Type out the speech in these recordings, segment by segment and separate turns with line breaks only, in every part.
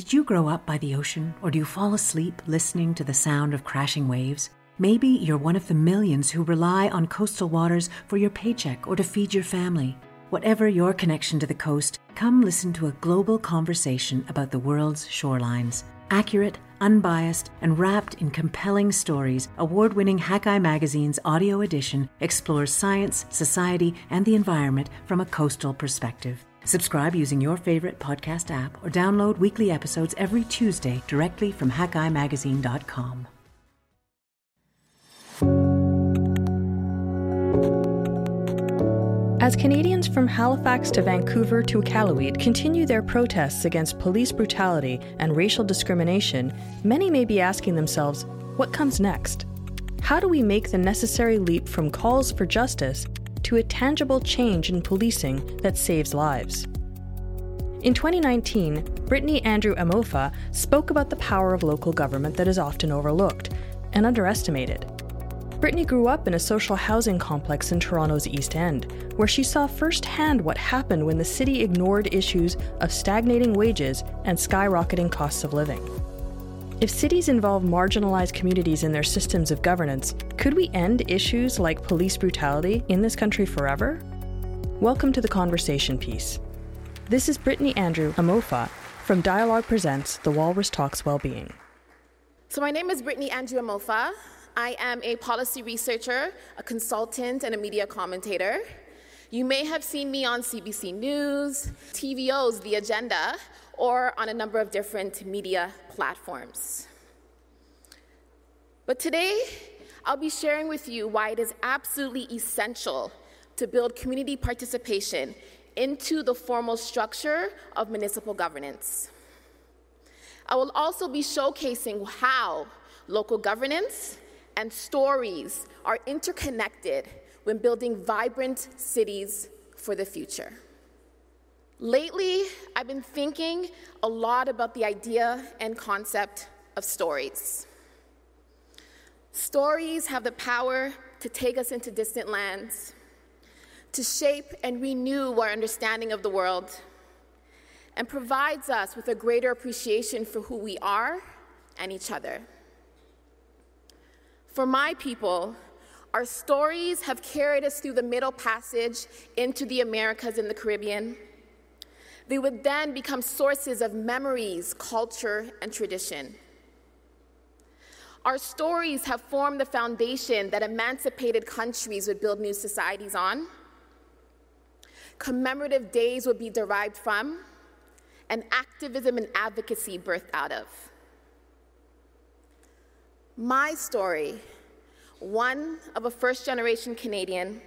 Did you grow up by the ocean or do you fall asleep listening to the sound of crashing waves? Maybe you're one of the millions who rely on coastal waters for your paycheck or to feed your family. Whatever your connection to the coast, come listen to a global conversation about the world's shorelines. Accurate, unbiased, and wrapped in compelling stories, award winning Hakai Magazine's audio edition explores science, society, and the environment from a coastal perspective. Subscribe using your favorite podcast app or download weekly episodes every Tuesday directly from hakaimagazine.com.
As Canadians from Halifax to Vancouver to Iqaluit continue their protests against police brutality and racial discrimination, many may be asking themselves, what comes next? How do we make the necessary leap from calls for justice to a tangible change in policing that saves lives? In 2019, Brittany Andrew Amofah spoke about the power of local government that is often overlooked and underestimated. Brittany grew up in a social housing complex in Toronto's East End, where she saw firsthand what happened when the city ignored issues of stagnating wages and skyrocketing costs of living. If cities involve marginalized communities in their systems of governance, could we end issues like police brutality in this country forever? Welcome to the conversation piece. This is Brittany Andrew Amofah from DIALOG Presents The Walrus Talks Wellbeing.
So, my name is Brittany Andrew Amofah. I am a policy researcher, a consultant, and a media commentator. You may have seen me on CBC News, TVO's The Agenda, or on a number of different media platforms. But today, I'll be sharing with you why it is absolutely essential to build community participation into the formal structure of municipal governance. I will also be showcasing how local governance and stories are interconnected when building vibrant cities for the future. Lately, I've been thinking a lot about the idea and concept of stories. Stories have the power to take us into distant lands, to shape and renew our understanding of the world, and provides us with a greater appreciation for who we are and each other. For my people, our stories have carried us through the Middle Passage into the Americas and the Caribbean. They would then become sources of memories, culture, and tradition. Our stories have formed the foundation that emancipated countries would build new societies on. Commemorative days would be derived from, and activism and advocacy birthed out of. My story, one of a first generation Canadian,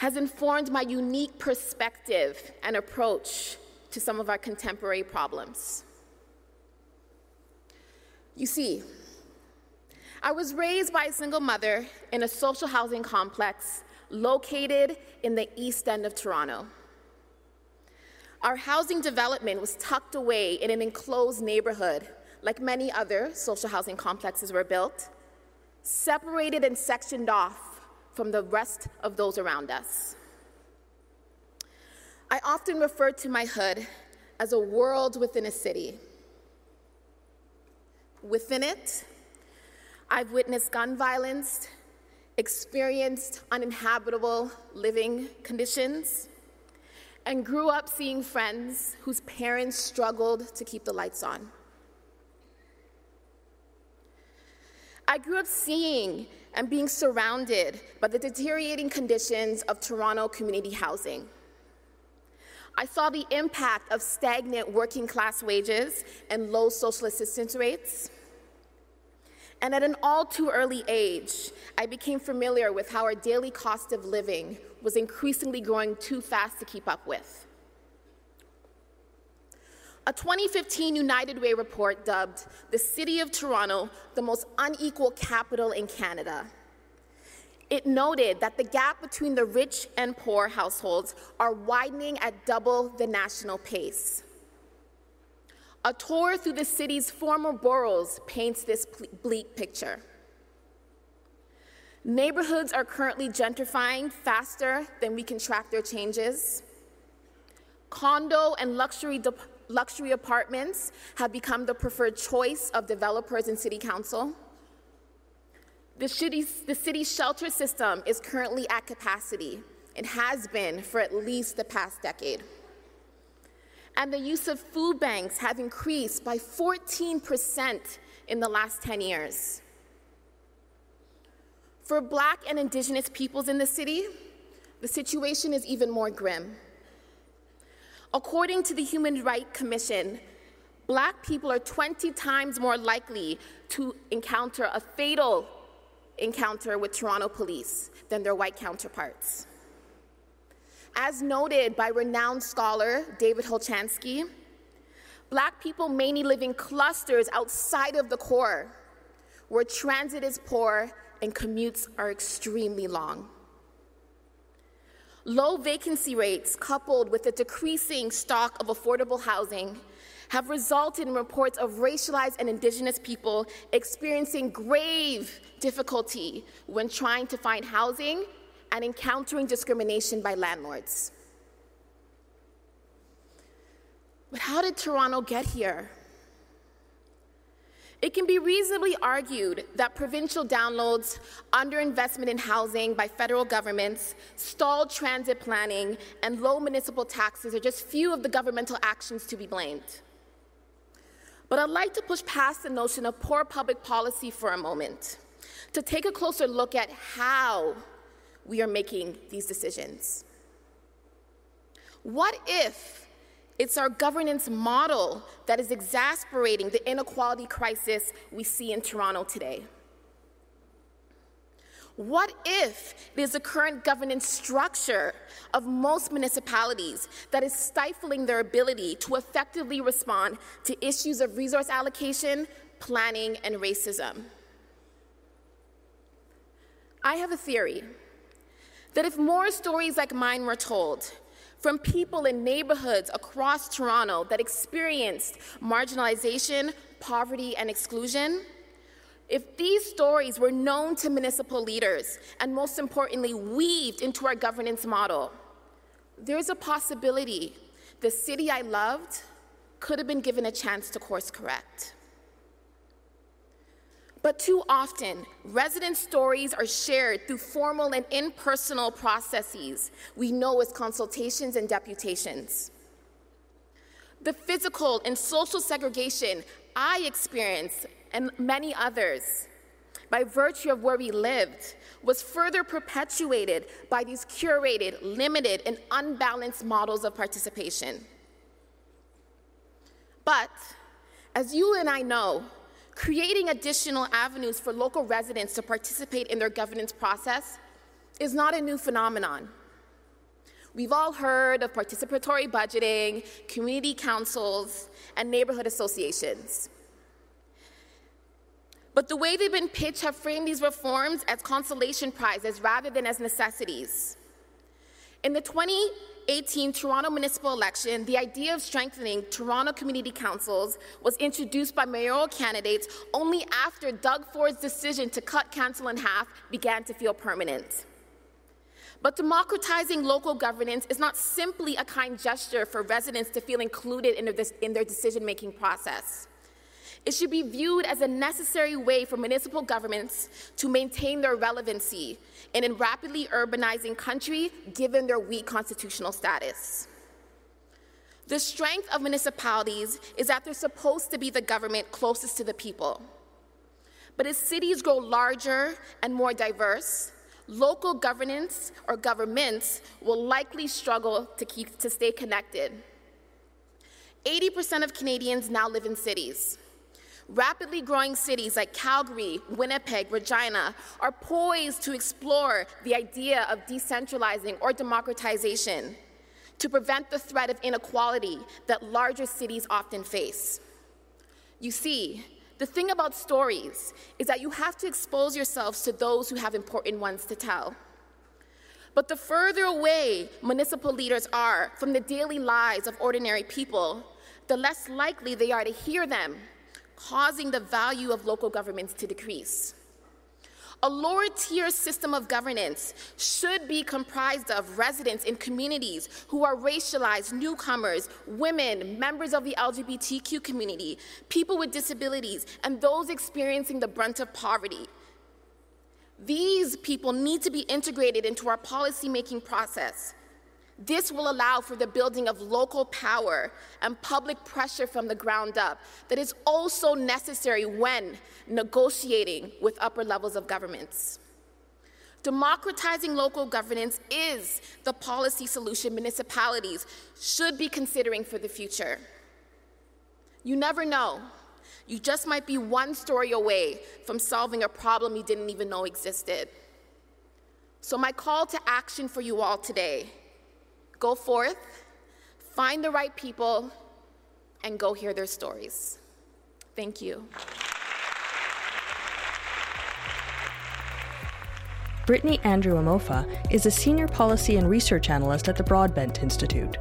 has informed my unique perspective and approach to some of our contemporary problems. You see, I was raised by a single mother in a social housing complex located in the east end of Toronto. Our housing development was tucked away in an enclosed neighborhood like many other social housing complexes were built, separated and sectioned off from the rest of those around us. I often refer to my hood as a world within a city. Within it, I've witnessed gun violence, experienced uninhabitable living conditions, and grew up seeing friends whose parents struggled to keep the lights on. I grew up seeing and being surrounded by the deteriorating conditions of Toronto community housing. I saw the impact of stagnant working class wages and low social assistance rates. And at an all too early age, I became familiar with how our daily cost of living was increasingly growing too fast to keep up with. A 2015 United Way report dubbed the City of Toronto the most unequal capital in Canada. It noted that the gap between the rich and poor households are widening at double the national pace. A tour through the city's former boroughs paints this bleak picture. Neighborhoods are currently gentrifying faster than we can track their changes. Condo and luxury, luxury apartments have become the preferred choice of developers and city council. The city's, the city's shelter system is currently at capacity and has been for at least the past decade. And the use of food banks have increased by 14% in the last 10 years. For Black and Indigenous peoples in the city, the situation is even more grim. According to the Human Rights Commission, Black people are 20 times more likely to encounter a fatal encounter with Toronto police than their white counterparts. As noted by renowned scholar David Hulchanski, Black people mainly live in clusters outside of the core, where transit is poor and commutes are extremely long. Low vacancy rates, coupled with a decreasing stock of affordable housing, have resulted in reports of racialized and indigenous people experiencing grave difficulty when trying to find housing and encountering discrimination by landlords. But how did Toronto get here? It can be reasonably argued that provincial downloads, underinvestment in housing by federal governments, stalled transit planning, and low municipal taxes are just few of the governmental actions to be blamed. But I'd like to push past the notion of poor public policy for a moment to take a closer look at how we are making these decisions. What if it's our governance model that is exasperating the inequality crisis we see in Toronto today? What if it is the current governance structure of most municipalities that is stifling their ability to effectively respond to issues of resource allocation, planning, and racism? I have a theory that if more stories like mine were told, from people in neighborhoods across Toronto that experienced marginalization, poverty, and exclusion, if these stories were known to municipal leaders and most importantly, weaved into our governance model, there's a possibility the city I loved could have been given a chance to course correct. But too often, resident stories are shared through formal and impersonal processes we know as consultations and deputations. The physical and social segregation I experienced and many others, by virtue of where we lived, was further perpetuated by these curated, limited, and unbalanced models of participation. But, as you and I know, creating additional avenues for local residents to participate in their governance process is not a new phenomenon. We've all heard of participatory budgeting, community councils, and neighborhood associations. But the way they've been pitched have framed these reforms as consolation prizes rather than as necessities. In the 2018 Toronto municipal election, the idea of strengthening Toronto community councils was introduced by mayoral candidates only after Doug Ford's decision to cut council in half began to feel permanent. But democratizing local governance is not simply a kind gesture for residents to feel included in their, in their decision making process. It should be viewed as a necessary way for municipal governments to maintain their relevancy in a rapidly urbanizing country given their weak constitutional status. The strength of municipalities is that they're supposed to be the government closest to the people. But as cities grow larger and more diverse, local governance or governments will likely struggle to, keep, to stay connected. 80% of Canadians now live in cities. Rapidly growing cities like Calgary, Winnipeg, Regina are poised to explore the idea of decentralizing or democratization, to prevent the threat of inequality that larger cities often face. You see, the thing about stories is that you have to expose yourselves to those who have important ones to tell. But the further away municipal leaders are from the daily lives of ordinary people, the less likely they are to hear them, causing the value of local governments to decrease. A lower tier system of governance should be comprised of residents in communities who are racialized, newcomers, women, members of the LGBTQ community, people with disabilities, and those experiencing the brunt of poverty. These people need to be integrated into our policymaking process. This will allow for the building of local power and public pressure from the ground up that is also necessary when negotiating with upper levels of governments. Democratizing local governance is the policy solution municipalities should be considering for the future. You never know. You just might be one story away from solving a problem you didn't even know existed. So, my call to action for you all today Go forth, find the right people, and go hear their stories. Thank you.
Brittany Andrew Amofah is a senior policy and research analyst at the Broadbent Institute.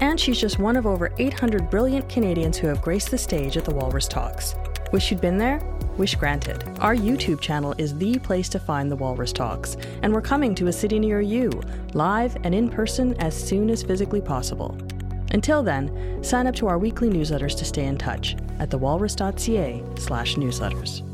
And she's just one of over 800 brilliant Canadians who have graced the stage at the Walrus Talks. Wish you'd been there? Wish granted. Our YouTube channel is the place to find the Walrus Talks, and we're coming to a city near you, live and in person as soon as physically possible. Until then, sign up to our weekly newsletters to stay in touch at thewalrus.ca/newsletters.